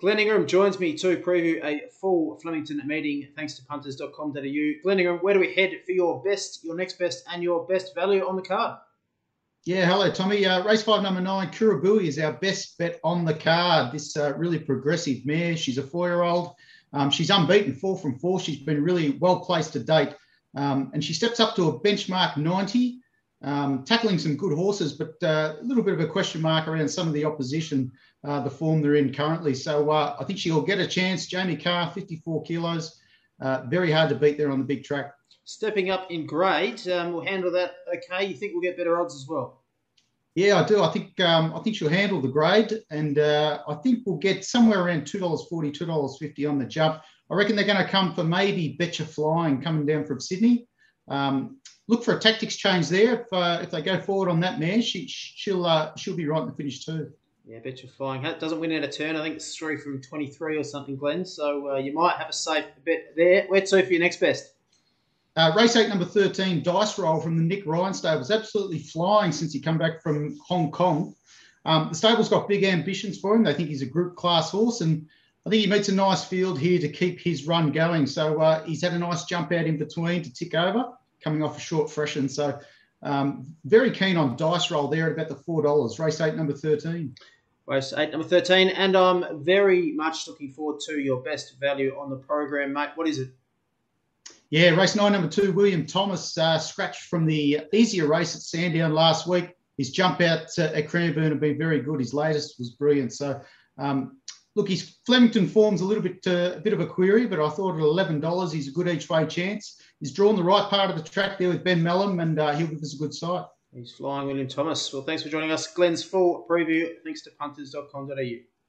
Glenn Ingram joins me to preview a full Flemington meeting thanks to punters.com.au. Glenn Ingram, where do we head for your best, your next best, and your best value on the card? Yeah, hello, Tommy. Uh, race five, number nine, Kurabui is our best bet on the card. This uh, really progressive mare. She's a four year old. Um, she's unbeaten, four from four. She's been really well placed to date. Um, and she steps up to a benchmark 90, um, tackling some good horses, but uh, a little bit of a question mark around some of the opposition, uh, the form they're in currently. So uh, I think she'll get a chance. Jamie Kah, 54 kilos. Uh, very hard to beat there on the big track stepping up in grade. Um, we'll handle that okay. You think we'll get better odds as well? Yeah, I do. I think um, I think she'll handle the grade, and uh, I think we'll get somewhere around two dollars forty, two dollars fifty on the jump. I reckon they're going to come for maybe Betcha Flying coming down from Sydney. Um, look for a tactics change there. If, uh, if they go forward on that mare, she, she'll uh, she'll be right in the finish too. Yeah, Betcha Flying doesn't win out a turn. I think it's three from twenty three or something, Glenn. So uh, you might have a safe bet there. Where to for your next best? Uh, race eight, number 13, Dice Roll from the Nick Ryan stables, absolutely flying since he come back from Hong Kong. Um, the stable's got big ambitions for him. They think he's a group class horse, and I think he meets a nice field here to keep his run going. So uh, he's had a nice jump out in between to tick over, coming off a short freshen. So um, very keen on Dice Roll there at about the $4. Race eight, number 13. Race eight, number 13. And I'm very much looking forward to your best value on the program, mate. What is it? Yeah, race nine, number two, William Thomas, uh, scratched from the easier race at Sandown last week. His jump out uh, at Cranbourne have been very good. His latest was brilliant. So, um, look, his Flemington form's a little bit uh, a bit of a query, but I thought at eleven dollars, he's a good each way chance. He's drawn the right part of the track there with Ben Melham, and uh, he'll give us a good sight. He's flying, William Thomas. Well, thanks for joining us. Glenn's full preview. Thanks to punters.com.au.